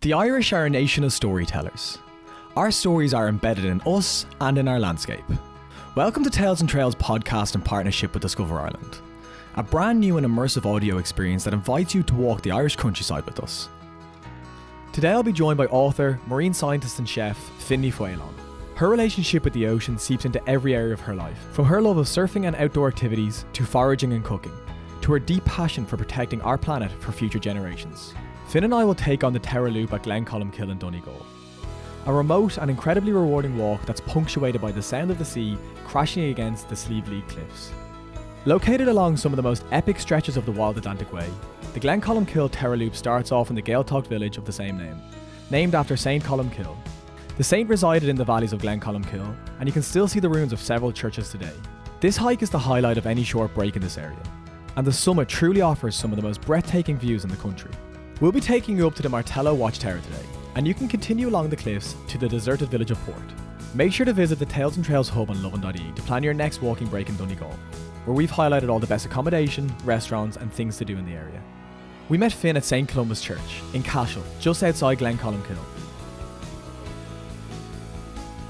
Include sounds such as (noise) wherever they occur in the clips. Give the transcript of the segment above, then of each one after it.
The Irish are a nation of storytellers. Our stories are embedded in us and in our landscape. Welcome to Tales and Trails podcast in partnership with Discover Ireland, a brand new and immersive audio experience that invites you to walk the Irish countryside with us. Today I'll be joined by author, marine scientist, and chef Finn Ní Fhaoláin. Her relationship with the ocean seeps into every area of her life, from her love of surfing and outdoor activities to foraging and cooking, to her deep passion for protecting our planet for future generations. Finn and I will take on the Tower Loop at Glencolumkill in Donegal. A remote and incredibly rewarding walk that's punctuated by the sound of the sea crashing against the League cliffs. Located along some of the most epic stretches of the Wild Atlantic Way, the Glencolumkill Tower Loop starts off in the Gaeltacht village of the same name, named after St. Columkill. The saint resided in the valleys of Glencolumkill, and you can still see the ruins of several churches today. This hike is the highlight of any short break in this area, and the summit truly offers some of the most breathtaking views in the country. We'll be taking you up to the Martello Watchtower today, and you can continue along the cliffs to the deserted village of Port. Make sure to visit the Tales and Trails hub on lovin.ie to plan your next walking break in Donegal, where we've highlighted all the best accommodation, restaurants, and things to do in the area. We met Finn at St. Columba's Church in Cashel, just outside Glencolumkill.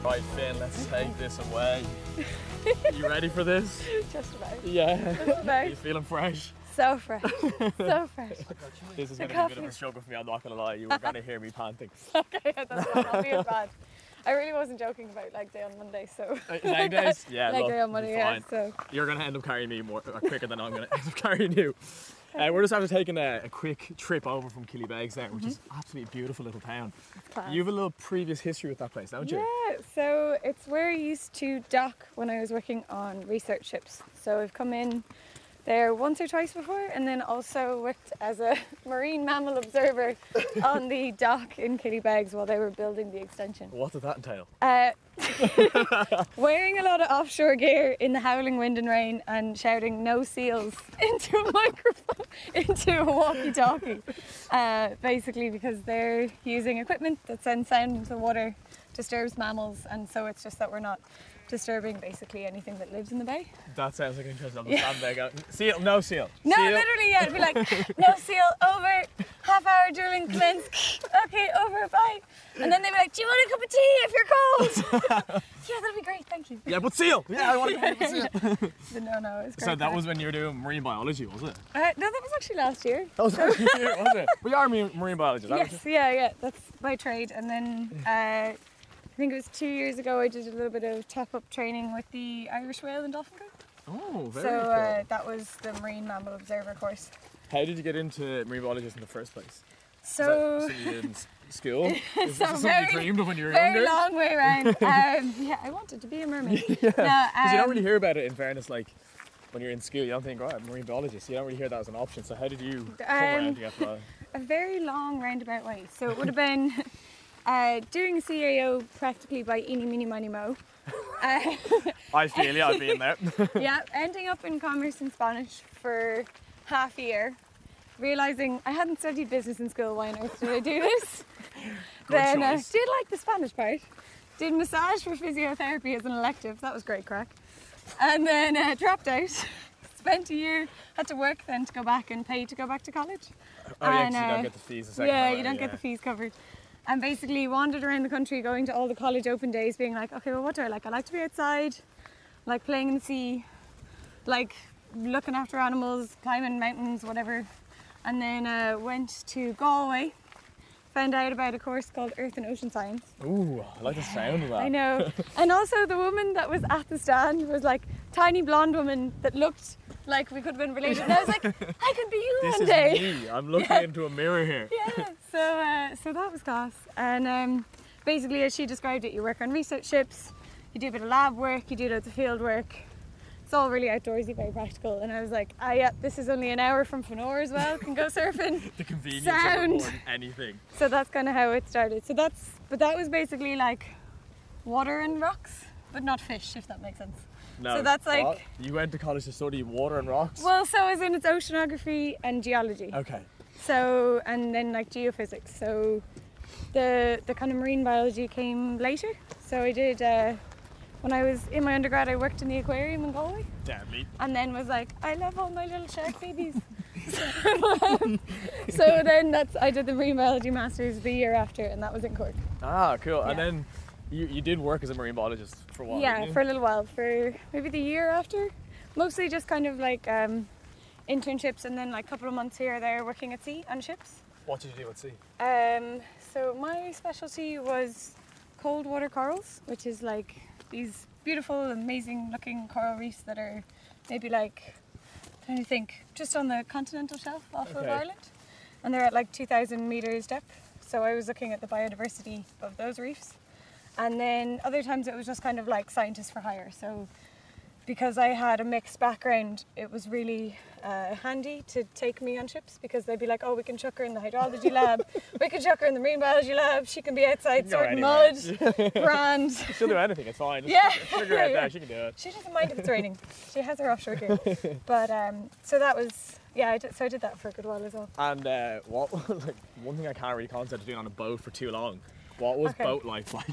Right, Finn, let's take this away. (laughs) you ready for this? Just about. Yeah. Just about. you feeling fresh? So fresh. so (laughs) fresh. This is going to be a bit of a struggle for me, I'm not going to lie. You were going to hear me panting. (laughs) okay, that's fine. I'll be as bad. I really wasn't joking about leg day on Monday, so. (laughs) Leg days? Yeah, leg day on Monday, yeah. fine. So You're going to end up carrying me more uh, quicker than I'm going to end up carrying you. Uh, we're just after taking a, a quick trip over from Killybegs there, which is absolutely beautiful little town. You have a little previous history with that place, don't you? Yeah, so it's where I used to dock when I was working on research ships. So I've come in there once or twice before, and then also worked as a (laughs) marine mammal observer on the (laughs) dock in Killybegs while they were building the extension. What did that entail? Uh, (laughs) wearing a lot of offshore gear in the howling wind and rain and shouting no seals into a microphone, into a walkie talkie. Uh, basically, because they're using equipment that sends sound into the water, disturbs mammals, and so it's just that we're not disturbing basically anything that lives in the bay. That sounds like an interesting. Stand there going, seal, no seal. No, seal. literally, yeah, it'd be like, no seal, over, half hour drilling cleanse, okay, over, bye. And then they'd be like, do you want a cup of tea if you're cold? (laughs) yeah, that'd be great, thank you. Yeah, but seal. Yeah, I want to seal. But no, no, it was great. So that was when you were doing marine biology, was it? Uh, no, that was actually last year. That was actually here, was it? (laughs) We are marine, biologists, aren't Yes, yeah, yeah, that's my trade. And then uh, think it was two years ago I did a little bit of tap up training with the Irish Whale and Dolphin Group. Oh, very So cool. uh, that was the Marine Mammal Observer course. How did you get into marine biologists in the first place? So, Is that something in (laughs) school? Is (laughs) this So something very- you dreamed of when you were very younger? long way around. (laughs) um, yeah, I wanted to be a mermaid. yeah. Because you don't really hear about it in fairness, like when you're in school, you don't think, oh, I'm a marine biologist. You don't really hear that as an option. So how did you come Um, around to get that? a very long roundabout way. So it would have been uh, doing CAO practically by eeny, meeny, miny, mo. Uh, I feel you, I've been there. (laughs) yeah, ending up in commerce and Spanish for half a year, realizing I hadn't studied business in school. Why on earth did I do this? then uh, choice. did like the Spanish part. Did massage for physiotherapy as an elective. That was great crack. And then uh, dropped out. Spent a year. Had to work then to go back and pay to go back to college. Oh, yeah, And, you uh, don't get the fees yeah, you don't around, get the fees covered. And basically wandered around the country going to all the college open days being like, okay, well what do I like? I like to be outside, like playing in the sea, like looking after animals, climbing mountains, whatever. And then uh, went to Galway, found out about a course called Earth and Ocean Science. Ooh, I like the sound of that. I know. and also the woman that was at the stand was like tiny blonde woman that looked like we could have been related. And I was like, (laughs) I could be you This one is day. me. I'm looking into a mirror here. (laughs) yeah. So uh, so that was class. And um, basically, as she described it, you work on research ships, you do a bit of lab work, you do loads of field work. It's all really outdoorsy, very practical. And I was like, ah, yeah, this is only an hour from Fanore as well. Can go (laughs) surfing. The convenience Sound. of anything. so that's kind of how it started. So that's but that was basically like water and rocks, but not fish, if that makes sense. No. So that's like- what? you went to college to study water and rocks. Well, so as in it's oceanography and geology. Okay. So and then like geophysics. So the the kind of marine biology came later. So I did uh, when I was in my undergrad. I worked in the aquarium in Galway, Damn me. and then was like, I love all my little shark babies. (laughs) (laughs) so then that's I did the marine biology masters the year after, and that was in Cork. Ah, cool. And then you, you did work as a marine biologist for a while. yeah, for a little while, for maybe the year after. Mostly just kind of like um, internships, and then like a couple of months here or there working at sea on ships. What did you do at sea? Um, so my specialty was cold water corals, which is like these beautiful, amazing looking coral reefs that are maybe like, to think, just on the continental shelf off of Ireland. And they're at like 2,000 metres depth. So I was looking at the biodiversity of those reefs. And then other times it was just kind of like scientists for hire. So because I had a mixed background, it was really uh, handy to take me on trips because they'd be like, oh, we can chuck her in the hydrology lab, we can chuck her in the marine biology lab, she can be outside sorting mud, grand. (laughs) She'll do anything, it's fine. Just Yeah. Figure out there, she can do it. She doesn't mind if it's raining. (laughs) She has her offshore gear. But um, so that was, yeah, I did, so I did that for a good while as well. And uh, what, (laughs) like, one thing I can't really concentrate doing on a boat for too long. What was Okay. boat life like?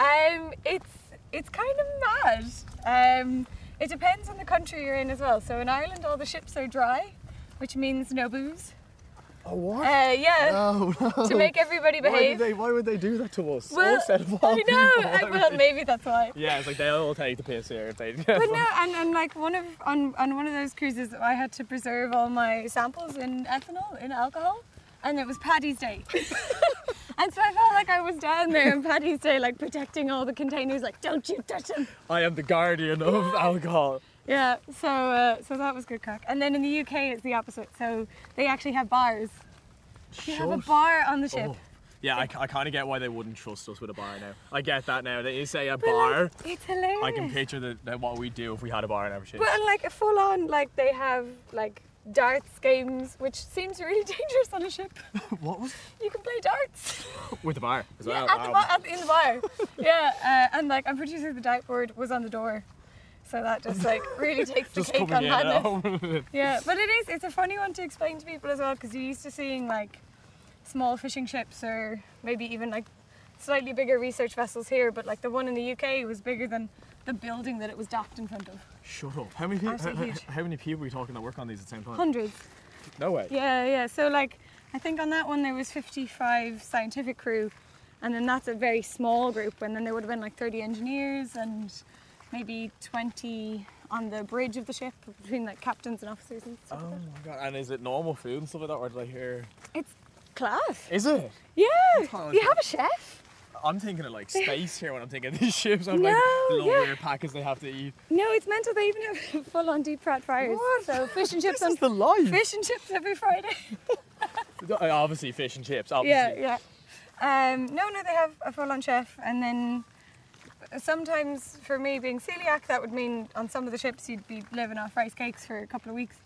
Um, it's it's kind of mad. Um, it depends on the country you're in as well. So in Ireland, all the ships are dry, which means no booze. Oh, what? Uh, yeah, no, no. to make everybody why, did behave. they, why would they do that to us? Well, All of all I know. (laughs) I, well, maybe that's why. Yeah, it's like they all take the piss here if they. But no, (laughs) and, and like one of on, on one of those cruises, I had to preserve all my samples in ethanol, in alcohol, and it was Paddy's Day. (laughs) and so I felt like I was down there on Paddy's Day, like protecting all the containers, like don't you touch them. I am the guardian of alcohol. Yeah, so uh, so that was good crack. And then in the UK, it's the opposite. So they actually have bars. You have a bar on the ship. Oh. Yeah, I, I kind of get why they wouldn't trust us with a bar now. I get that now. They say a But, like, bar. it's hilarious. I can picture the, the, what we'd do if we had a bar in our ship. But like a full on, like they have like darts games, which seems really (laughs) dangerous on a ship. (laughs) what was You can play darts. (laughs) with the bar as Yeah, well? at the bar, at, in the bar. yeah, uh, and like I'm pretty sure the dartboard was on the door, so that just like really takes the Just cake on in. madness. oh. Yeah, but it is. It's a funny one to explain to people as well because you're used to seeing like small fishing ships or maybe even like slightly bigger research vessels here, but like the one in the UK was bigger than the building that it was docked in front of. Shut up. How many people? How, how, many people are we talking that work on these at the same time? Hundreds. No way. Yeah, yeah. So like I think on that one there was 55 scientific crew, and then that's a very small group, and then there would have been like 30 engineers and maybe 20 on the bridge of the ship between like captains and officers and stuff. Oh like my god. And is it normal food and stuff like that, or did I hear? It's class. Is it? Yeah. You have a chef. I'm thinking of like space here when I'm thinking of these ships. I'm No, like the little yeah. weird packets they have to eat. No, it's mental. They even have (laughs) full on deep fried fryers. What? So fish and (laughs) chips This on is the life. fish and chips every Friday. (laughs) Uh, Obviously fish and chips. yeah, Obviously. yeah. Um, no, no, they have a full on chef, and then sometimes for me being celiac, that would mean on some of the ships you'd be living off rice cakes for a couple of weeks,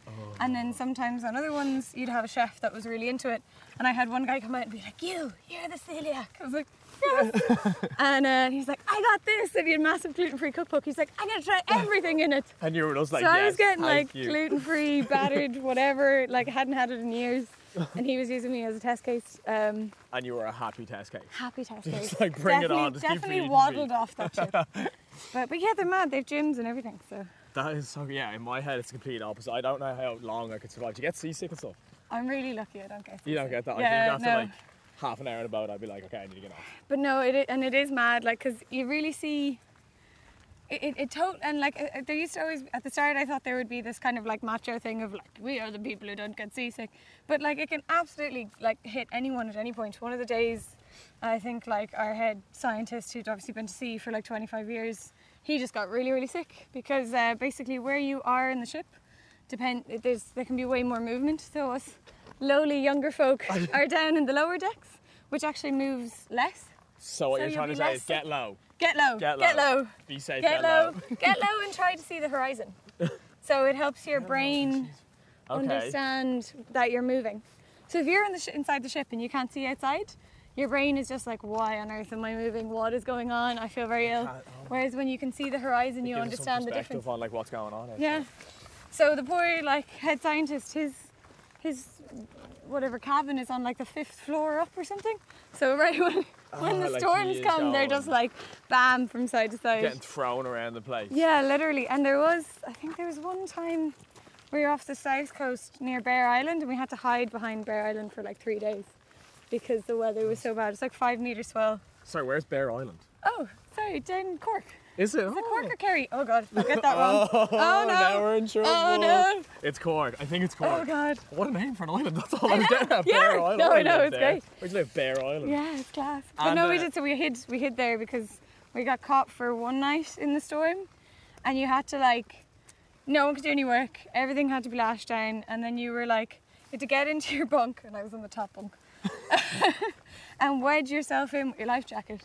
and then sometimes on other ones you'd have a chef that was really into it. And I had one guy come out and be like, "You, you're the celiac." I was like. Yes. (laughs) and uh, he's like, I got this, and he had a massive gluten-free cookbook. He's like, I'm gonna try everything in it. And you were just like, so I was getting like gluten free, (laughs) battered, whatever. Like hadn't had it in years, and he was using me as a test case. Um, and you were a happy test case. happy test Just, case. like, bring it on, just definitely waddled off that shit. (laughs) but but yeah, they're mad. They've gyms and everything. So That is so yeah. In my head, it's complete opposite. I don't know how long I could survive. Do you get seasick and stuff? I'm really lucky. I don't get. You don't get that. I Yeah, think after no. like half an hour in a boat, I'd be like, okay, I need to get off. But no, it and it is mad. Like because you really see. It, it, it tot- and like uh, there used to always at the start I thought there would be this kind of like macho thing of like we are the people who don't get seasick, but like it can absolutely like hit anyone at any point. One of the days, I think like our head scientist who'd obviously been to sea for like 25 years, he just got really really sick because uh, basically where you are in the ship, depend there's there can be way more movement. So us lowly younger folk are down in the lower decks, which actually moves less. So what So you're trying to say is get low, Get low. Get Get low. low. be safe, Get low. Get low and try to see the horizon. (laughs) So it helps your brain Okay. understand that you're moving. So if you're in the sh- inside the ship and you can't see outside, your brain is just like, why on earth am I moving? What is going on? I feel very ill. Oh. Whereas when you can see the horizon, you us some understand the perspective difference. on like what's going on. Yeah. So the poor like head scientist, his his whatever cabin is on like the fifth floor up or something. So right (laughs) when when Oh, the like storms come, they're just like bam from side to side. Getting thrown around the place. Yeah, literally. And there was, I think there was one time we were off the south coast near Bere Island, and we had to hide behind Bere Island for like three days because the weather was so bad. It's like five meter swell. Sorry, where's Bere Island? Oh, sorry, down Cork. Is it? Is it Cork or Kerry? Oh God, I get that wrong. (laughs) Oh, Oh, no. now we're in trouble. Oh no! It's Cork. I think it's Cork. Oh God. What a name for an island. That's all I was getting at. Yeah, Bere Island. no, I know, it's there? great. Where'd you live? Bere Island. Yeah, it's class. But And, no, we uh, did. So we hid. We hid there because we got caught for one night in the storm, and you had to like, no one could do any work. Everything had to be lashed down, and then you were like, you had to get into your bunk, and I was on the top bunk, (laughs) and wedge yourself in with your life jacket.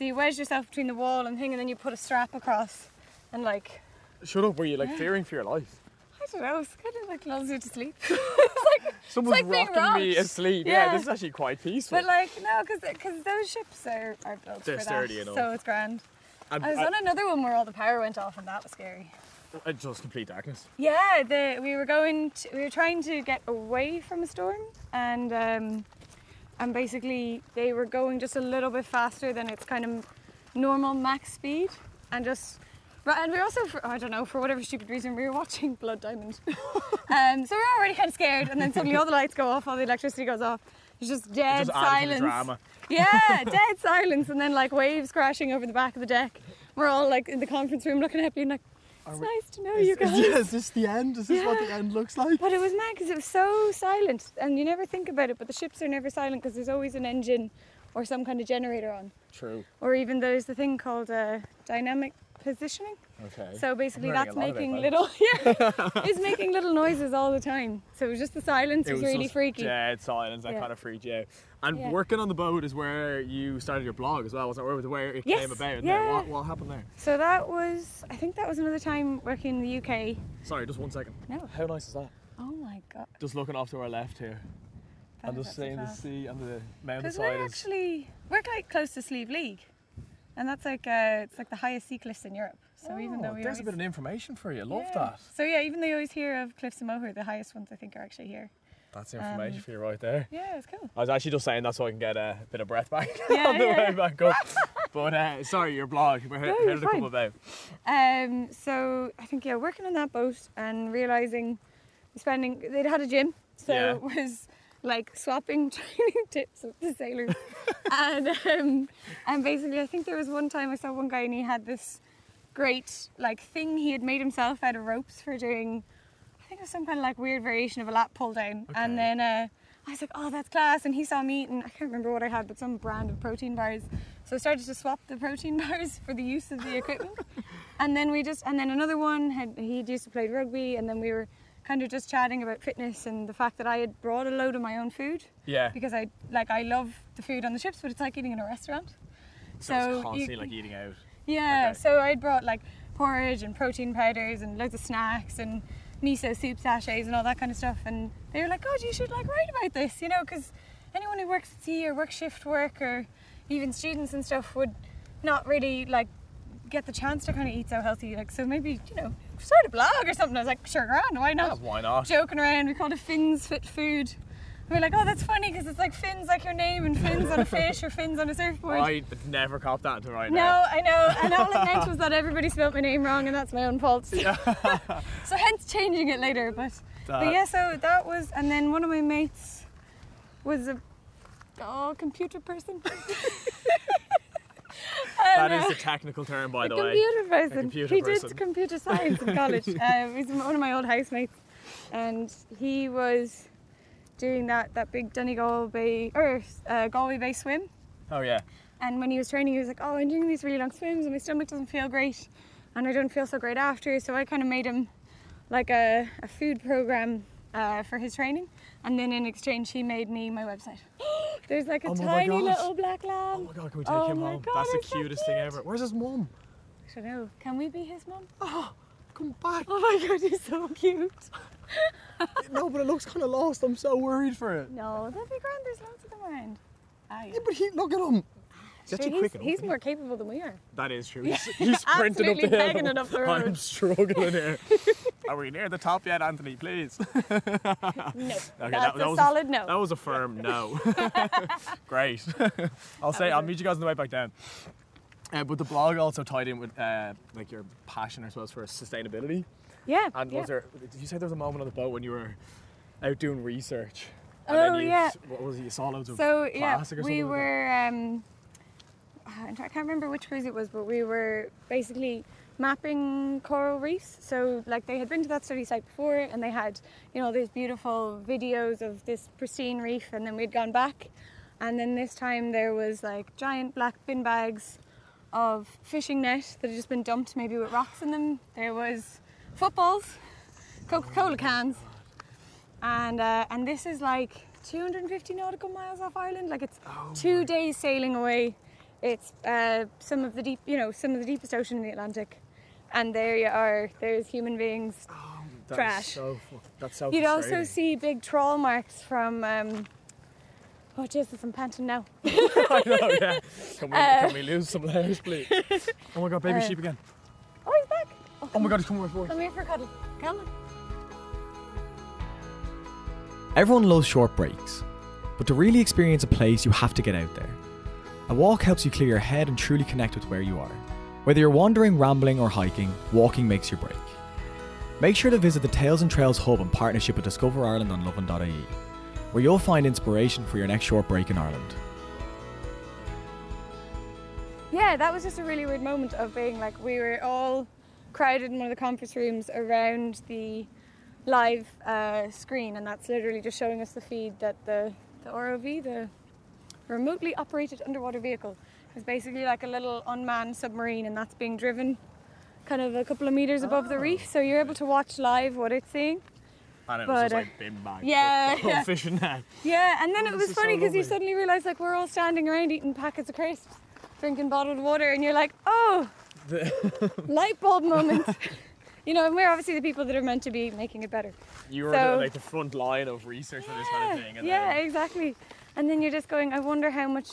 So you wedged yourself between the wall and thing, and then you put a strap across, and like, Shut up. Were you like fearing for your life? I don't know, it's kind of like lulls you to sleep. (laughs) it's (laughs) like, Someone's like being rocking me asleep. Yeah. Yeah. this is actually quite peaceful. but like, no, because those ships are, are built They're for sturdy that, enough. so it's grand. And- I was and- on another one where all the power went off, and that was scary. uh, just complete darkness. Yeah, the, we were going. To, we were trying to get away from a storm, and um, and basically they were going just a little bit faster than its kind of normal max speed, and just. And we also, for, I don't know, for whatever stupid reason, we were watching (laughs) Blood Diamond. (laughs) um, so we were already kind of scared, and then suddenly all the lights go off, all the electricity goes off. It's just dead just to the silence. drama. (laughs) Yeah, dead silence, and then like waves crashing over the back of the deck. We're all like in the conference room looking at you, and like, it's we- nice to know you guys. Yeah, (laughs) is this the end? Is this what the end looks like? But it was mad because it was so silent, and you never think about it. But the ships are never silent because there's always an engine or some kind of generator on, True. or even there's the thing called a dynamic positioning. Okay. So basically, that's a lot about making little (laughs) yeah, (laughs) it's making little noises all the time. So it was just the silence was, was really freaky. Dead silence. That Yeah. kind of freaked you out. And Yeah. working on the boat is where you started your blog as well, wasn't it? Where, where it Yes, came about. yeah. What, what happened there? So that was, I think that was another time working in the UK. Sorry, just one second. No. How nice is that? Oh my god. Just looking off to our left here. and That just seeing the sea and the mountain Because we're actually we're like close to Slieve League, and that's like uh, it's like the highest sea cliffs in Europe. So even though Oh, we there's always, a bit of information for you. I love Yeah. that. So yeah, even though you always hear of Cliffs of Moher, the highest ones I think are actually here. That's information Um, for you right there. Yeah, it's cool. I was actually just saying that so I can get a bit of breath back (laughs) Yeah, on the yeah, way back up. But uh, sorry, your blog. How you're did it come about? Um, so I think yeah, working on that boat and realizing spending they'd had a gym, so Yeah. it was like swapping (laughs) training tips with the sailors, (laughs) and um, and basically I think there was one time I saw one guy and he had this great like thing he had made himself out of ropes for doing. I think it was some kind of like weird variation of a lat pull down, Okay. and then. Uh, I was like, oh, that's class. And he saw me eating, I can't remember what I had, but some brand of protein bars. So I started to swap the protein (laughs) bars for the use of the equipment. and then we just, and then another one, had he used to play rugby, and then we were kind of just chatting about fitness and the fact that I had brought a load of my own food Yeah. because I like I love the food on the ships, but it's like eating in a restaurant. So, it's you- constantly like eating out. yeah, Okay. so I'd brought like porridge and protein powders and loads of snacks and miso soup sachets and all that kind of stuff. And they were like, God, you should like write about this, you know, because anyone who works at sea or works shift work or even students and stuff would not really like get the chance to kind of eat so healthy. Like, so maybe, you know, start a blog or something. I was like, sure, grand, why Yeah, not? why not? Joking around, we called it Fins Fit Food. And we're like, oh, that's funny because it's like fins like your name and fins on a (laughs) fish or fins on a surfboard. I never copped that until right No, now. I know, and all it meant (laughs) was that everybody spelled my name wrong, and that's my own fault. (laughs) so hence changing it later. But, but yeah, so that was, and then one of my mates was a oh computer person. That uh, the technical term, by the way. computer person. computer he person. did computer science in college. (laughs) uh, he's one of my old housemates, and he was doing that that big Donegal Bay or uh, Galway Bay swim. Oh yeah. And when he was training, he was like, "Oh, I'm doing these really long swims, and my stomach doesn't feel great, and I don't feel so great after." So I kind of made him like a, a food program uh, for his training, and then in exchange, he made me my website. (gasps) (gasps) (gasps) There's like a Oh tiny little black lamb. Oh my god, can we take Oh him home? God, That's the so cutest thing ever. Where's his mum? I don't know. Can we be his mum? Oh, come back. Oh my god, he's so cute. (laughs) no, but it looks kind of lost. I'm so worried for it. No, that'd be grand. There's loads of them around. Ah, yeah. Yeah, but he, look at him. He's Sure, he's, quick enough, he's more capable than we are. That is true. (laughs) He's, he's sprinting up the hill. it up the I'm struggling here. (laughs) Are we near the top yet, Anthony? Please. (laughs) No, Okay, that's that, that a was solid no. That was a firm no. (laughs) Great. (laughs) I'll say I'll meet you guys on the way back down. Uh, but the blog also tied in with uh, like your passion, I suppose, for sustainability. Yeah. And yeah. was there? Did you say there was a moment on the boat when you were out doing research? Oh, yeah. What was it? You saw loads of So yeah, we something like were. Um, (sighs) I can't remember which cruise it was, but we were basically mapping coral reefs. So like they had been to that study site before, and they had you know these beautiful videos of this pristine reef, and then we'd gone back, and then this time there was like giant black bin bags of fishing net that had just been dumped, maybe with rocks in them. There was footballs, Coca-Cola cans, and uh, and this is like 250 nautical miles off Ireland. Like it's Oh two days sailing away. It's uh, some of the deep, you know, some of the deepest ocean in the Atlantic, and there you are. There's human beings. That is trash. So, that's so. You'd also see big trawl marks from. Um, oh Jesus, I'm panting now. (laughs) I know, yeah. (laughs) Can we, Uh, can we lose some layers, please? (laughs) Oh my god, baby uh, sheep again. Oh, he's back. Oh my god, he's coming right forward. Come here for a cuddle. Come on. Everyone loves short breaks, but to really experience a place, you have to get out there. A walk helps you clear your head and truly connect with where you are. Whether you're wandering, rambling, or hiking, walking makes your break. Make sure to visit the Tales and Trails Hub in partnership with Discover Ireland on lovin.ie, where you'll find inspiration for your next short break in Ireland. Yeah, that was just a really weird moment of being like we were all crowded in one of the conference rooms around the live uh, screen, and that's literally just showing us the feed that the the ROV, the remotely operated underwater vehicle, is basically like a little unmanned submarine, and that's being driven kind of a couple of meters above the reef, so you're able to watch live what it's seeing. And it was just, uh, like, bin bags. yeah, (laughs) yeah. fishing net. Yeah, and then Oh, it was funny because you suddenly realise like we're all standing around eating packets of crisps, drinking bottled water, and you're like, oh, (laughs) light bulb moment. (laughs) you know, and we're obviously the people that are meant to be making it better. You were So- the, like the front line of research for this kind of thing. And yeah, then, exactly. And then you're just going, I wonder how much,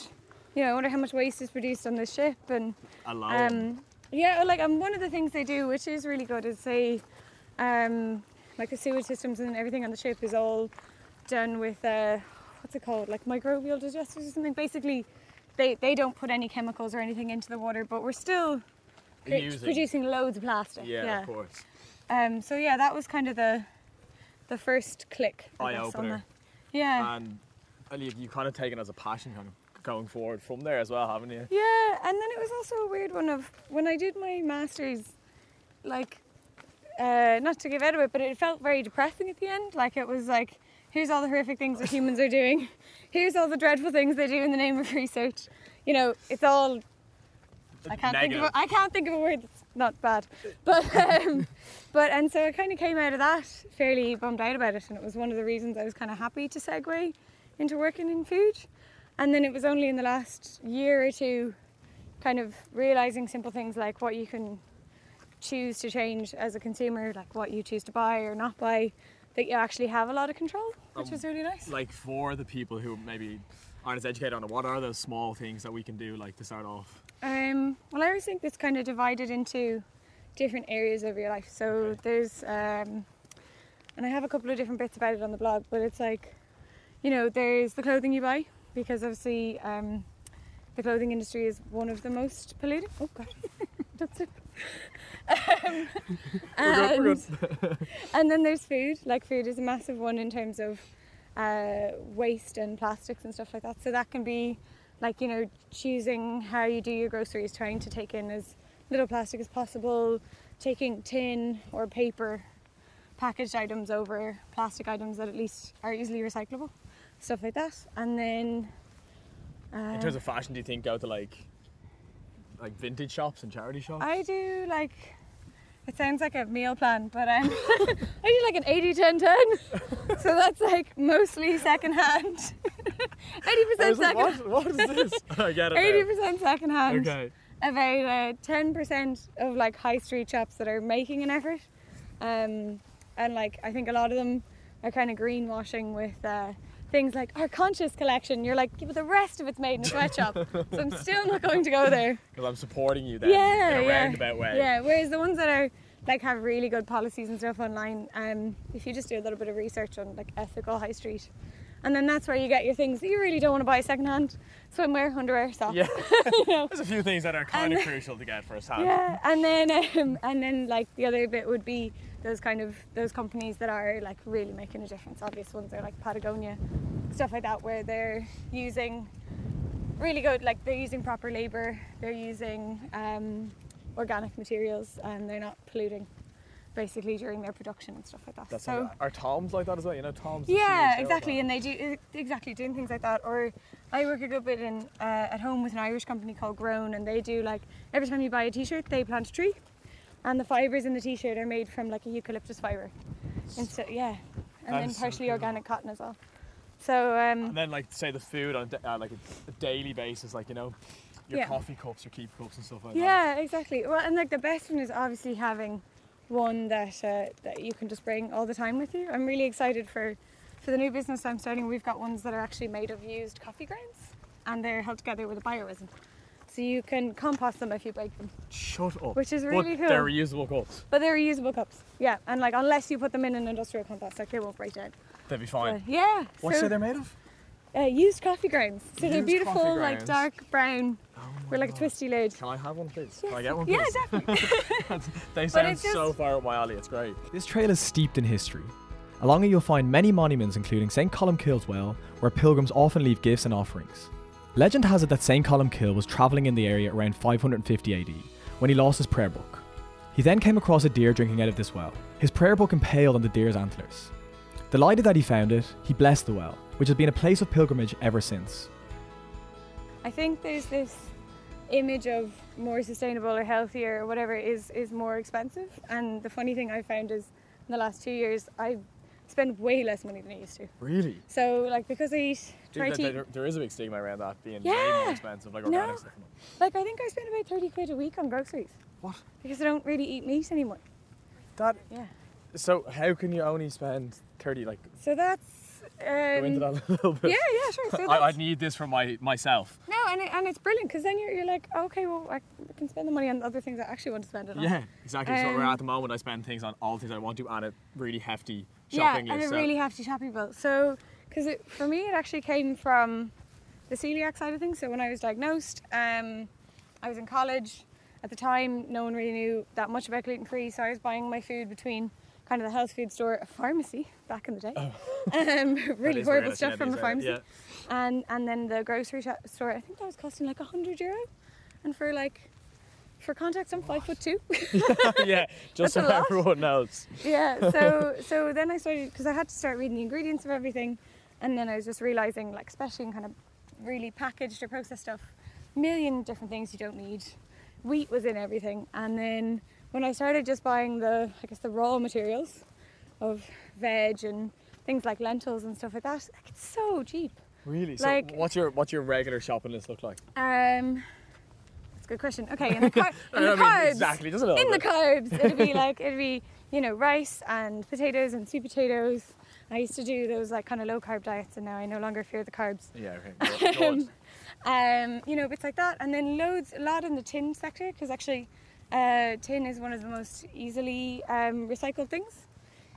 you know, I wonder how much waste is produced on this ship, and um, yeah, like um, one of the things they do, which is really good, is they, um, like the sewage systems and everything on the ship is all done with uh, what's it called, like microbial digesters or something. Basically, they they don't put any chemicals or anything into the water, but we're still producing loads of plastic. yeah, of course. Um, so yeah, that was kind of the the first click. I Eye guess, opener. the- Yeah. And, you, you kind of taken as a passion kind of going forward from there as well, haven't you? Yeah, and then it was also a weird one of when I did my masters, like, uh, not to give out of it, but it felt very depressing at the end. Like it was like, here's all the horrific things that humans are doing, (laughs) here's all the dreadful things they do in the name of research. You know, it's all. I can't think of a, I can't think of a word that's not bad, but (laughs) um, but and so I kind of came out of that fairly bummed out about it, and it was one of the reasons I was kind of happy to segue into working in food. And then it was only in the last year or two, kind of realizing simple things like what you can choose to change as a consumer, like what you choose to buy or not buy, that you actually have a lot of control, which Um, was really nice. Like for the people who maybe aren't as educated on it, what are those small things that we can do like to start off? Um, well, I always think it's kind of divided into different areas of your life. So Okay. there's, um, and I have a couple of different bits about it on the blog, but it's like, you know, there's the clothing you buy because obviously um, the clothing industry is one of the most polluting. Oh God, (laughs) that's it. Um, (laughs) and, and then there's food. Like food is a massive one in terms of uh, waste and plastics and stuff like that. So that can be like you know choosing how you do your groceries, trying to take in as little plastic as possible, taking tin or paper packaged items over plastic items that at least are easily recyclable, stuff like that. And then uh, In terms of fashion, do you think go to like like vintage shops and charity shops? I do like. It sounds like a meal plan, but um, (laughs) I do like an 80 10 10. (laughs) So that's like mostly secondhand. 80% I was like, second. what, what is this? (laughs) I get it. 80% secondhand. Okay. About uh, 10% of like high street shops that are making an effort. Um, and like I think a lot of them are kind of greenwashing with uh, things like our conscious collection. You're like, yeah, but the rest of it's made in a sweatshop. so I'm still not going to go there. (laughs) Because I'm supporting you then yeah, in a yeah. roundabout way. Yeah, whereas the ones that are like have really good policies and stuff online, um, if you just do a little bit of research on like ethical high street, and then that's where you get your things that you really don't want to buy secondhand: swimwear, underwear, socks. Yeah. (laughs) you know. There's a few things that are kind of And- crucial to get first hand. Yeah, and then um, and then like the other bit would be those kind of those companies that are like really making a difference. Obvious ones are like Patagonia, stuff like that, where they're using really good, like they're using proper labor, they're using um, organic materials, and they're not polluting basically during their production and stuff like that. That's so like, are Toms like that as well? You know, Toms. yeah, exactly, and they do exactly doing things like that. Or I work a good bit in uh, at home with an Irish company called Grown, and they do like every time you buy a T-shirt, they plant a tree, and the fibers in the T-shirt are made from like a eucalyptus fiber. And so yeah, and That then is so partially cool. organic cotton as well. So um, And then, like, say the food on a uh, like a, a daily basis, like you know, your Yeah. coffee cups, your keep cups, and stuff like that. Yeah, exactly. Well, and like the best one is obviously having one that uh, that you can just bring all the time with you. I'm really excited for for the new business I'm starting. We've got ones that are actually made of used coffee grounds, and they're held together with a bioresin, so you can compost them if you break them. Shut up. Which is But really cool. They're reusable cups. But they're reusable cups. Yeah, and like unless you put them in an industrial compost, like they won't break down. They'd be fine. But, yeah. What so, say they're made of? uh, used coffee grounds. So they're beautiful, like dark brown Oh with like a twisty lid. Can I have one, please? Yes. Can I get one, Yeah, please? definitely. (laughs) (laughs) they sound it's so far up my alley. It's great. This trail is steeped in history. Along it, you'll find many monuments, including St. Columkill's Well, where pilgrims often leave gifts and offerings. Legend has it that St. Columkill was travelling in the area around 550 AD when he lost his prayer book. He then came across a deer drinking out of this well. His prayer book impaled on the deer's antlers. Delighted that he found it, he blessed the well, which has been a place of pilgrimage ever since. I think there's this image of more sustainable or healthier or whatever is is more expensive. And the funny thing I found is in the last two years I spend way less money than I used to. Really? So like because I eat try Dude, there, eat, there- there is a big stigma around that being way Yeah. more expensive, like No. stuff. like I think I spend about thirty quid a week on groceries. What? Because I don't really eat meat anymore. That. Yeah. So how can you only spend thirty? Like So that's um, go into that (laughs) a little bit. Yeah, yeah, sure. So (laughs) I, I need this for my myself. no, and, it, and it's brilliant because then you're, you're like, okay, well, I can spend the money on other things I actually want to spend it on. Yeah, exactly. so we're Um, at the moment. I spend things on all the things I want to, and a really hefty shopping yeah, shopping and list. a so- really hefty shopping bill. So, because for me, it actually came from the celiac side of things. So when I was diagnosed, um, I was in college. At the time, no one really knew that much about gluten free, so I was buying my food between kind of the health food store, a pharmacy back in the day, (laughs) um, Oh. (laughs) That really horrible stuff from the pharmacy, Yeah. and and then the grocery store. I think that was costing like a hundred euro, and for like. For context, I'm five foot two. (laughs) yeah, just so everyone knows. yeah so so then i started because i had to start reading the ingredients of everything and then i was just realizing like especially in kind of really packaged or processed stuff million different things you don't need. Wheat was in everything. And then when i started just buying the i guess the raw materials of veg and things like lentils and stuff like that like it's so cheap. Really? So Like- what's your what's your regular shopping list look like? um that's a good question. Okay in the, car- (laughs) in the I mean, carbs. exactly, just a little in the carbs it'd be (laughs) like it'd be you know rice and potatoes and sweet potatoes i used to do those like kind of low carb diets and now i no longer fear the carbs Yeah, okay. (laughs) Good. um, you know bits like that and then loads a lot in the tin sector because actually uh, tin is one of the most easily um, recycled things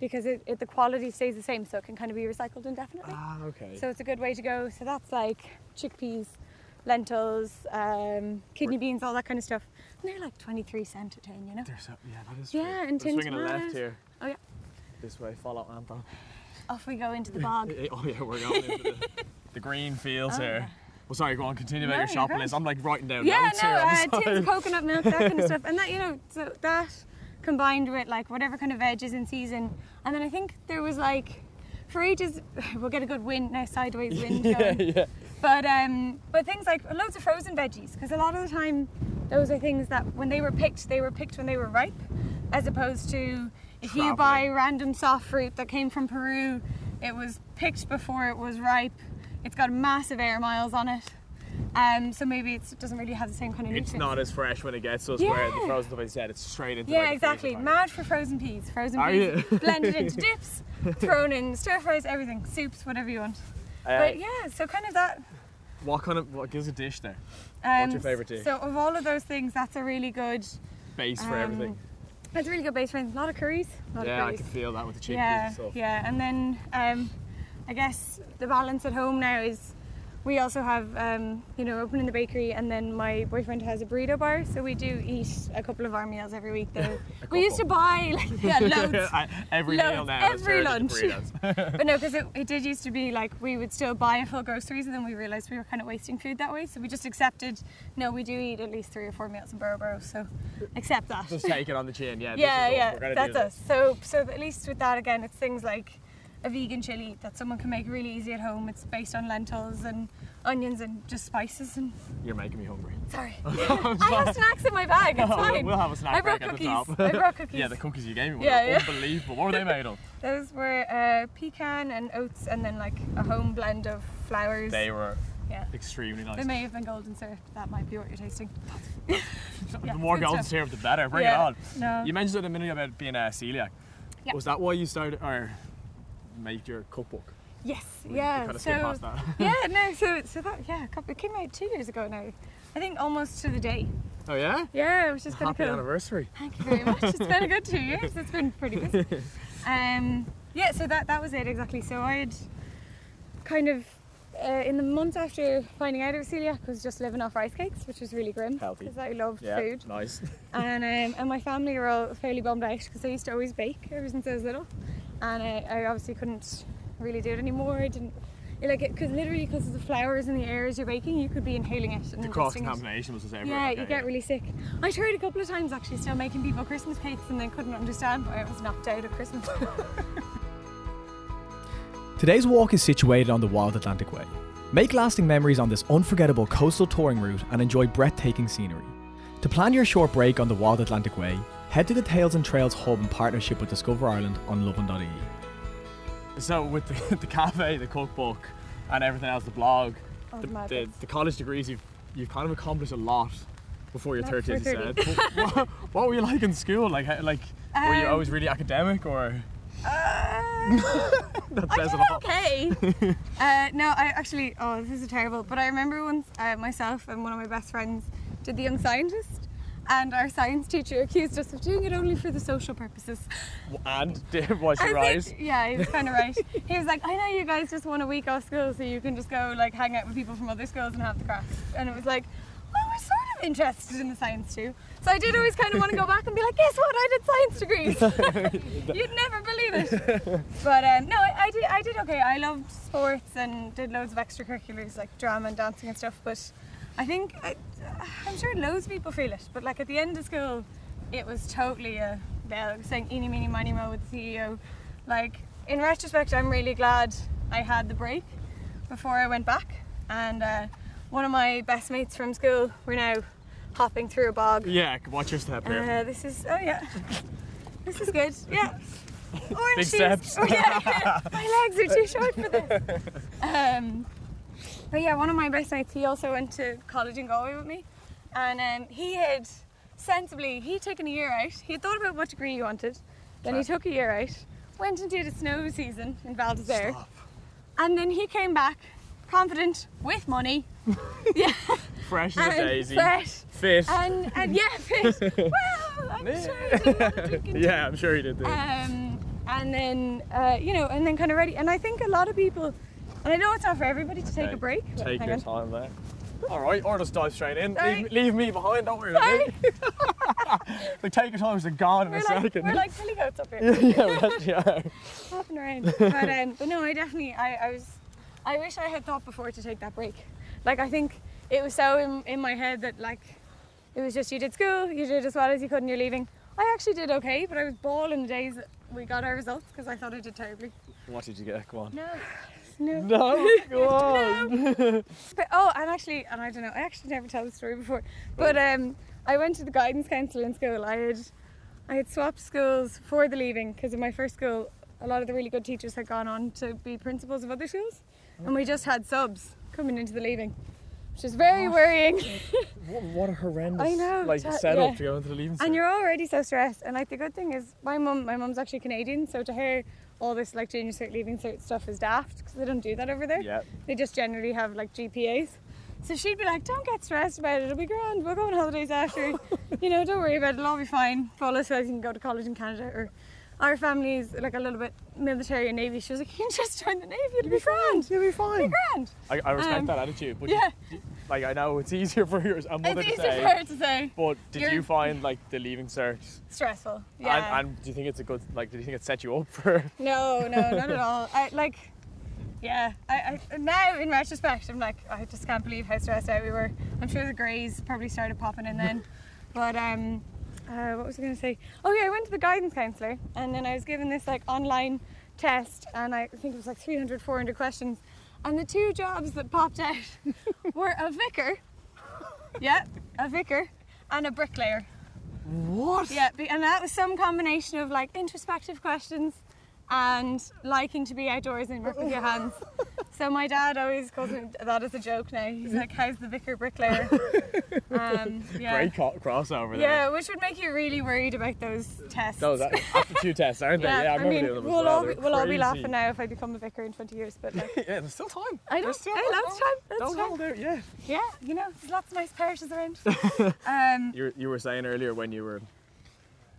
because it, it, the quality stays the same so it can kind of be recycled indefinitely ah, okay. so it's a good way to go. So that's like chickpeas, lentils, um, kidney beans, all that kind of stuff. And they're like 23 cent a tin, you know? They're so, yeah, that is Yeah, true. and We're tin swinging a left here. Oh, yeah. This way, follow Anton. Off we go into the (laughs) bog. Oh yeah, we're going into the, (laughs) the green fields Oh, here. yeah. Well, sorry, go on. Continue about No, your you're shopping list. I'm like writing down yeah, notes no, here on uh, the tins of coconut milk, that kind of stuff. And that, you know, so that combined with like whatever kind of veg is in season. And then I think there was like, for ages, (laughs) we'll get a good wind now, sideways wind yeah, going. yeah. But um, but things like loads of frozen veggies, because a lot of the time those are things that when they were picked, they were picked when they were ripe, as opposed to if you buy random soft fruit that came from Peru, it was picked before it was ripe. It's got massive air miles on it, um, so maybe it's, it doesn't really have the same kind of It's not as fresh when it gets to us where the frozen stuff I said it's straight into Yeah, like, exactly. Mad for frozen peas. Frozen Are peas (laughs) blended into dips, thrown in stir fries, everything, soups, whatever you want. Uh, But yeah, so kind of that. What kind of what gives a dish there? Um, your favourite dish? So of all of those things, that's a really good. Base for Um, everything. That's a really good base anything. A lot of curries. A lot Yeah, of I can feel that with the chickpeas yeah, and stuff. yeah. And then um, I guess the balance at home now is we also have, um, you know, open in the bakery, and then my boyfriend has a burrito bar, so we do eat a couple of our meals every week. Though (laughs) we used to buy like yeah, (laughs) loads. every Loads, meal now. every lunch. (laughs) but no, because it, it did used to be like we would still buy a full groceries, and then we realised we were kind of wasting food that way, so we just accepted. No, we do eat at least three or four meals in Burrow, so accept that. Just take it on the chin. Yeah. yeah, yeah, we're gonna do that's us. So, so at least with that again, it's things like a vegan chili that someone can make really easy at home. It's based on lentils and onions and just spices and You're making me hungry. sorry. (laughs) I have snacks in my bag. It's (laughs) fine. We'll have a snack I brought break at the cookies. top. I brought cookies. (laughs) Yeah, the cookies you gave me were Yeah, yeah. unbelievable. What were they made of? Those were uh, pecan and oats, and then like a home blend of flours. They were yeah. extremely nice. They may have been golden syrup. That might be what you're tasting. the more golden syrup, the better. Bring Yeah. it on. No. You mentioned it a minute about being a celiac. Yeah. Was that why you started or made your cookbook? Yes. We- Yeah. kinda so past that. (laughs) yeah. No. (laughs) So so that yeah. It came out two years ago now. I think almost to the day. Oh yeah. Yeah, which is kind of Happy cool. anniversary. Thank you very much. It's been a good two (laughs) years. It's been pretty busy. Um, yeah, so that that was it exactly. So I had kind of uh, in the months after finding out I was celiac was just living off rice cakes, which was really grim Healthy. because I loved Yeah. food. Nice. And um, and my family were all fairly bummed out because I used to always bake ever since I was little, and I, I obviously couldn't really do it anymore. I didn't. Like, it because literally, because of the flours in the air as you're baking, you could be inhaling it and The cross contamination was everywhere. Yeah, Okay, you get really sick. I tried a couple of times actually, still making people Christmas cakes, and they couldn't understand why I was knocked out at Christmas. (laughs) Today's walk is situated on the Wild Atlantic Way. Make lasting memories on this unforgettable coastal touring route and enjoy breathtaking scenery. To plan your short break on the Wild Atlantic Way, head to the Tales and Trails hub in partnership with Discover Ireland on lovin.ie. So with the, (laughs) the cafe, the cookbook, and everything else, the blog, Oh, the, the, the college degrees, you've you've kind of accomplished a lot before you're Not 30, (laughs) as for you said. But what, what were you like in school? Like, how- like were you Um, always really academic, or Uh, (laughs) that I says did it all? okay. uh, no, I actually, oh, this is terrible. But I remember once uh, myself and one of my best friends did the Young Scientist, and our science teacher accused us of doing it only for the social purposes. And was she I right? yeah, he was kind of (laughs) right. He was like, I know you guys just want a week off school so you can just go like hang out with people from other schools and have the craft. And it was like, well, we're sort of interested in the science too. So I did always kind of want to go back and be like, guess what? I did science degrees. (laughs) You'd never believe it. But um, no, I, I did. I did okay. I loved sports and did loads of extracurriculars like drama and dancing and stuff. But I think I, I'm sure loads of people feel it. But like at the end of school, it was totally a like saying eeny meeny miny mo with the CAO. Like in retrospect, I'm really glad I had the break before I went back. And uh, one of my best mates from school, we're now hopping through a bog. Yeah, watch your step here. Uh, this is oh yeah, this is good. Yeah, (laughs) orange Big shoes. steps. Oh, yeah, yeah. (laughs) my legs are too short for this. Um, but yeah, one of my best mates, he also went to college in Galway with me, and um, he had sensibly he'd taken a year out. He had thought about what degree he wanted, then he took a year out, went and did a snow season in Val d'Isere, and then he came back confident with money. (laughs) yeah, Fresh as a daisy. fresh. Fit. And, and yeah, fit. (laughs) well, I'm sure he did a lot of drinking too. yeah, I'm sure he did. Too. Um, and then, uh, you know, and then kind of ready. And I think a lot of people, and I know it's not for everybody to take a break. Take your on. time there. All right, or just dive straight in. Leave, leave me behind. Don't worry about Sorry. (laughs) me. like take your time. It's gone in We're a like, second. we're like (laughs) silly goats up here, yeah, we actually are. hopping around. But, um, but no, I definitely, I, I was, I wish I had thought before to take that break. Like, I think it was so in, in my head that, like, it was just you did school, you did as well as you could, and you're leaving. I actually did okay, but I was balling the days that we got our results because I thought I did terribly. What did you get? Come on. No. No. (laughs) No, (laughs) go on. (laughs) But, oh, and actually, and I don't know, I actually never tell the story before, but um, I went to the guidance council in school. I had, I had swapped schools for the leaving because in my first school, a lot of the really good teachers had gone on to be principals of other schools, and we just had subs coming into the leaving, which is very worrying. What, what a horrendous I know, like that- setup yeah. to go into the leaving and you're already so stressed. And like the good thing is, my mum, my mum's actually Canadian, so to her, all this like junior cert, leaving cert stuff is daft because they don't do that over there. Yeah. They just generally have like GPAs. So she'd be like, "Don't get stressed about it. It'll be grand. We'll go on holidays after. (laughs) you know, don't worry about it. It'll all be fine. Paula says you can go to college in Canada." Or our family's like a little bit military and navy. She was like, (laughs) you can just join the navy. It'll be grand. You'll be fine. It'll fine. be grand. I, I respect Um, that attitude, but yeah. you- you- like I know it's (laughs) easier for your a mother It's to easy say, for her to say. but did You're- you find like the leaving cert? Stressful. Yeah. And, and do you think it's a good like? Do you think it set you up for? (laughs) No, no, not at all. I like, yeah. I, I now in retrospect, I'm like, I just can't believe how stressed out we were. I'm sure the greys probably started popping in then, but um, uh, what was I going to say? Oh yeah, I went to the guidance counsellor, and then I was given this like online test, and I think it was like 300, 400 questions, and the two jobs that popped out (laughs) were a vicar, yeah, a vicar, and a bricklayer. What? Yeah, and that was some combination of like introspective questions and liking to be outdoors and work with your hands. (laughs) So my dad always calls me that as a joke now. He's like, "How's the vicar bricklayer?" (laughs) Um, yeah. Great co- crossover there. Yeah, which would make you really worried about those tests. Those are aptitude tests, aren't they? Yeah, I I remember mean, doing them as we'll well. all be, we'll all be laughing now if I become a vicar in 20 years, but like, yeah, there's still time. I know, There's still hey, lots of time, lots Don't time. hold out yet. yeah, you know, there's lots of nice parishes around. (laughs) um, You, were- you were saying earlier when you were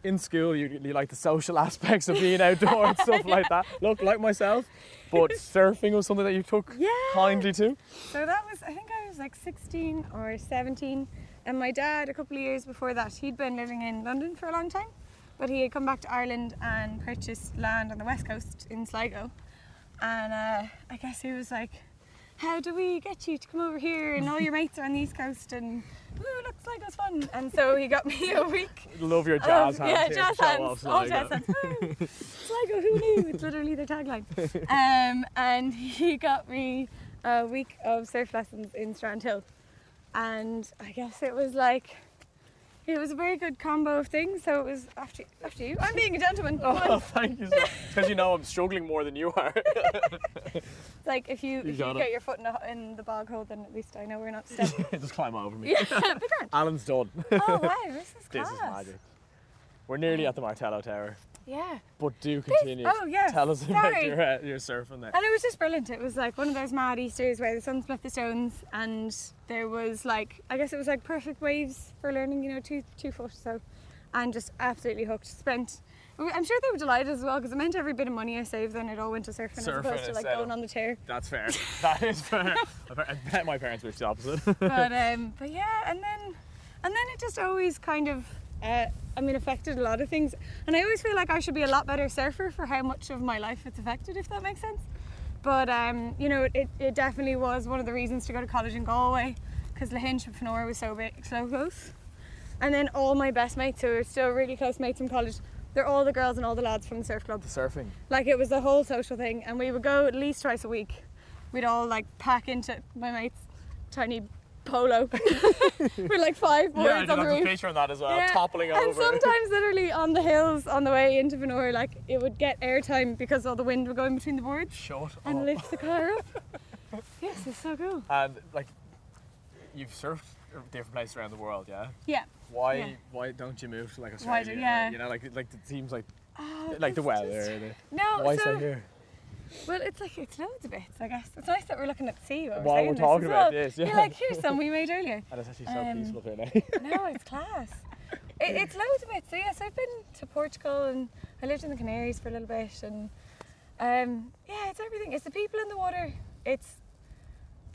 in school, you, you like the social (laughs) aspects of being outdoors and stuff like that. (laughs) Look, like myself, but (laughs) surfing was something that you took Yeah. kindly to. So that was, I think I was like 16 or 17. And my dad, a couple of years before that, he'd been living in London for a long time. But he had come back to Ireland and purchased land on the west coast in Sligo. And uh, I guess he was like, How do we get you to come over here? And all your mates are on the east coast. And ooh, look, Sligo's fun. And so he got me a week. Love your jazz of- hands. Yeah, jazz hands. off All jazz hands. (laughs) Sligo, who knew? It's literally their tagline. (laughs) Um, and he got me a week of surf lessons in Strandhill. And I guess it was like, it was a very good combo of things. So it was after, after you. I'm being a gentleman. Oh, (laughs) thank you. (laughs) Because you know I'm struggling more than you are. (laughs) Like if you, if you get your foot in, a, in the bog hole, then at least I know we're not stepping. Just climb over me. yeah. Alan's done. Oh wow, this is This is magic. We're nearly at the Martello Tower, Yeah. but do continue. oh, yeah. Tell us about sorry. your, uh, your surfing there. And it was just brilliant. It was like one of those mad Easters where the sun split the stones, and there was like I guess it was like perfect waves for learning. You know, two two foot. So, and just absolutely hooked. Spent. I'm sure they were delighted as well because it meant every bit of money I saved then it all went to surfing, as Surfing opposed to like going of- on the chair. That's fair. (laughs) That is fair. I bet- my parents wish the opposite. But (laughs) um, but yeah, and then and then it just always kind of. Uh, I mean, affected a lot of things, and I always feel like I should be a lot better surfer for how much of my life it's affected, if that makes sense. But um, you know, it, it definitely was one of the reasons to go to college in Galway because Lahinch and Fanore was so big, so close. And then all my best mates, who are still really close mates from college, they're all the girls and all the lads from the surf club. Surfing. Like it was the whole social thing, and we would go at least twice a week. We'd all like pack into my mate's tiny polo (laughs) with like five boys Yeah, I on the roof. picture on that as well, Yeah, toppling and over. And sometimes (laughs) literally on the hills on the way into Fanore, like it would get airtime because all the wind would go in between the boards Shut and up. lift the car up. (laughs) yes, it's so cool. And like, you've surfed different places around the world, yeah. Yeah. Why? Yeah. Why don't you move to like Why Australia? do- yeah. You know, like like it seems like Oh, like the weather. just- the- No, why so, stay here? Well, it's like it's loads of bits, I guess. It's nice that we're looking at the sea while we're, While saying we're talking about well. this, yeah. You're like, here's some we made earlier. And it's actually so Um, peaceful here now. (laughs) No, it's class. It, it's loads of bits. So yes, I've been to Portugal and I lived in the Canaries for a little bit, and um, yeah, it's everything. It's the people in the water. It's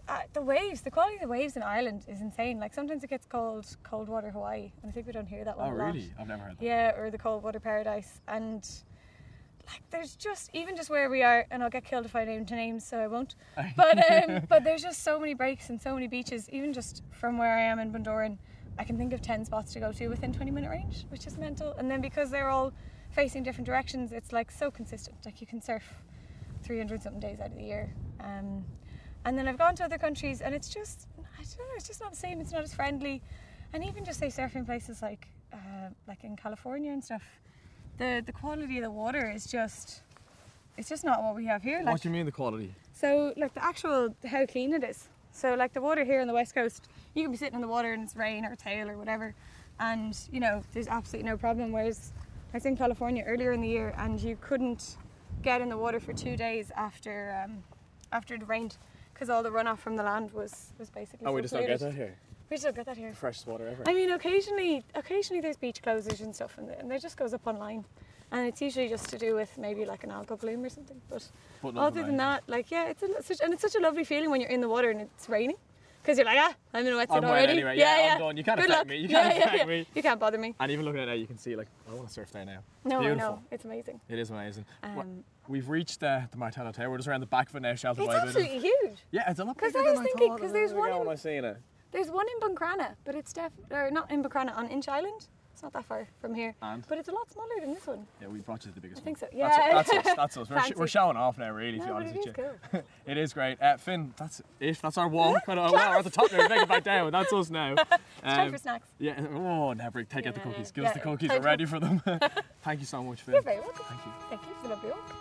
uh, the waves. The quality of the waves in Ireland is insane. Like sometimes it gets called cold water Hawaii, and I think we don't hear that one oh a lot. really? I've never heard that. Yeah, or the cold water paradise, and like there's just even just where we are, and I'll get killed if I name to names, so I won't. (laughs) But um, but there's just so many breaks and so many beaches, even just from where I am in Bundoran, I can think of ten spots to go to within 20 minute range, which is mental. And then because they're all facing different directions, it's like so consistent. Like you can surf 300 something days out of the year. Um, and then I've gone to other countries, and it's just I don't know, it's just not the same. It's not as friendly, and even just say surfing places like uh, like in California and stuff, the the quality of the water is just it's just not what we have here. Like what do you mean the quality? so, like the actual how clean it is. So, like the water here on the west coast, you can be sitting in the water and it's rain or hail or whatever, and you know there's absolutely no problem. Whereas I was in California earlier in the year and you couldn't get in the water for two days after um, after it rained because all the runoff from the land was was basically. Oh, we just don't get that here. We just don't get that here. Freshest water ever. I mean, occasionally, occasionally there's beach closures and stuff, and, and it just goes up online. and it's usually just to do with maybe like an algal bloom or something. But, But other than that, like yeah, it's a, such, and it's such a lovely feeling when you're in the water and it's raining. Because you're like, ah, I'm in a wetsuit I'm already. anyway. Yeah, I'm done. You can't Good affect luck. me. You can't yeah, affect yeah. me. You can't bother me. And even looking at it now, you can see like I want to surf there now. No, Beautiful. I know. It's amazing. It is amazing. Um, We've reached uh, the Martello Tower. We're just around the back of it now, sheltered It's by a bit. of- absolutely huge. Yeah, it's a lot bigger than I thinking, thought 'cause a there's one in- when I seen it. There's one in Buncrana, but it's def or not in Buncrana, on Inch Island. It's not that far from here. And? But it's a lot smaller than this one. Yeah, we brought you to the biggest I think one. so. That's, Yeah. that's us. That's (laughs) us. We're, sh- we're showing off now, really, to be honest it with you. cool. (laughs) it is great. Uh, Finn, that's it. That's our walk. oh, wow, we're at the top now. We're taking it back down. That's us now. (laughs) It's time Um, for snacks. Yeah. Oh, never take out the cookies. Give us the cookies. We're ready for them. Thank you so much, Finn. You're very welcome. Thank you. Thank you for the lovely walk.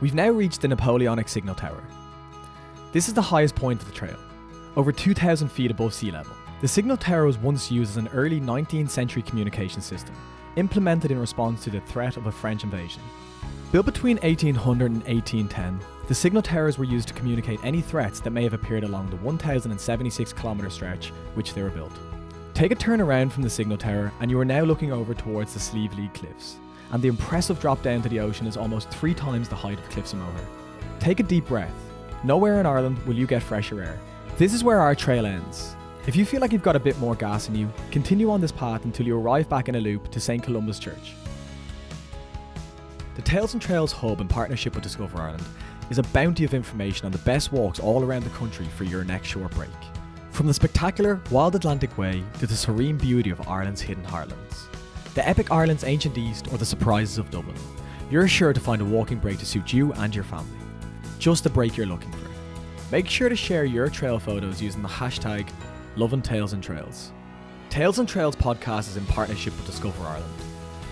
We've now reached the Napoleonic Signal Tower. This is the highest point of the trail, over 2,000 feet above sea level. The signal tower was once used as an early 19th century communication system, implemented in response to the threat of a French invasion. Built between 1800 and 1810, the signal towers were used to communicate any threats that may have appeared along the 1,076 kilometre stretch which they were built. Take a turn around from the signal tower, and you are now looking over towards the Slieve League Cliffs, and the impressive drop down to the ocean is almost three times the height of Cliffs of Moher. Take a deep breath. Nowhere in Ireland will you get fresher air. This is where our trail ends. If you feel like you've got a bit more gas in you, continue on this path until you arrive back in a loop to St Columba's Church. The Tales and Trails Hub, in partnership with Discover Ireland, is a bounty of information on the best walks all around the country for your next short break. From the spectacular Wild Atlantic Way to the serene beauty of Ireland's hidden heartlands, the epic Ireland's ancient East or the surprises of Dublin, you're sure to find a walking break to suit you and your family. Just the break you're looking for. Make sure to share your trail photos using the hashtag and Tales and Trails. Tales and Trails podcast is in partnership with Discover Ireland.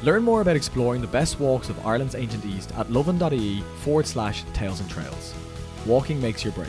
Learn more about exploring the best walks of Ireland's ancient East at lovein.ie forward slash tales and trails. Walking makes your break.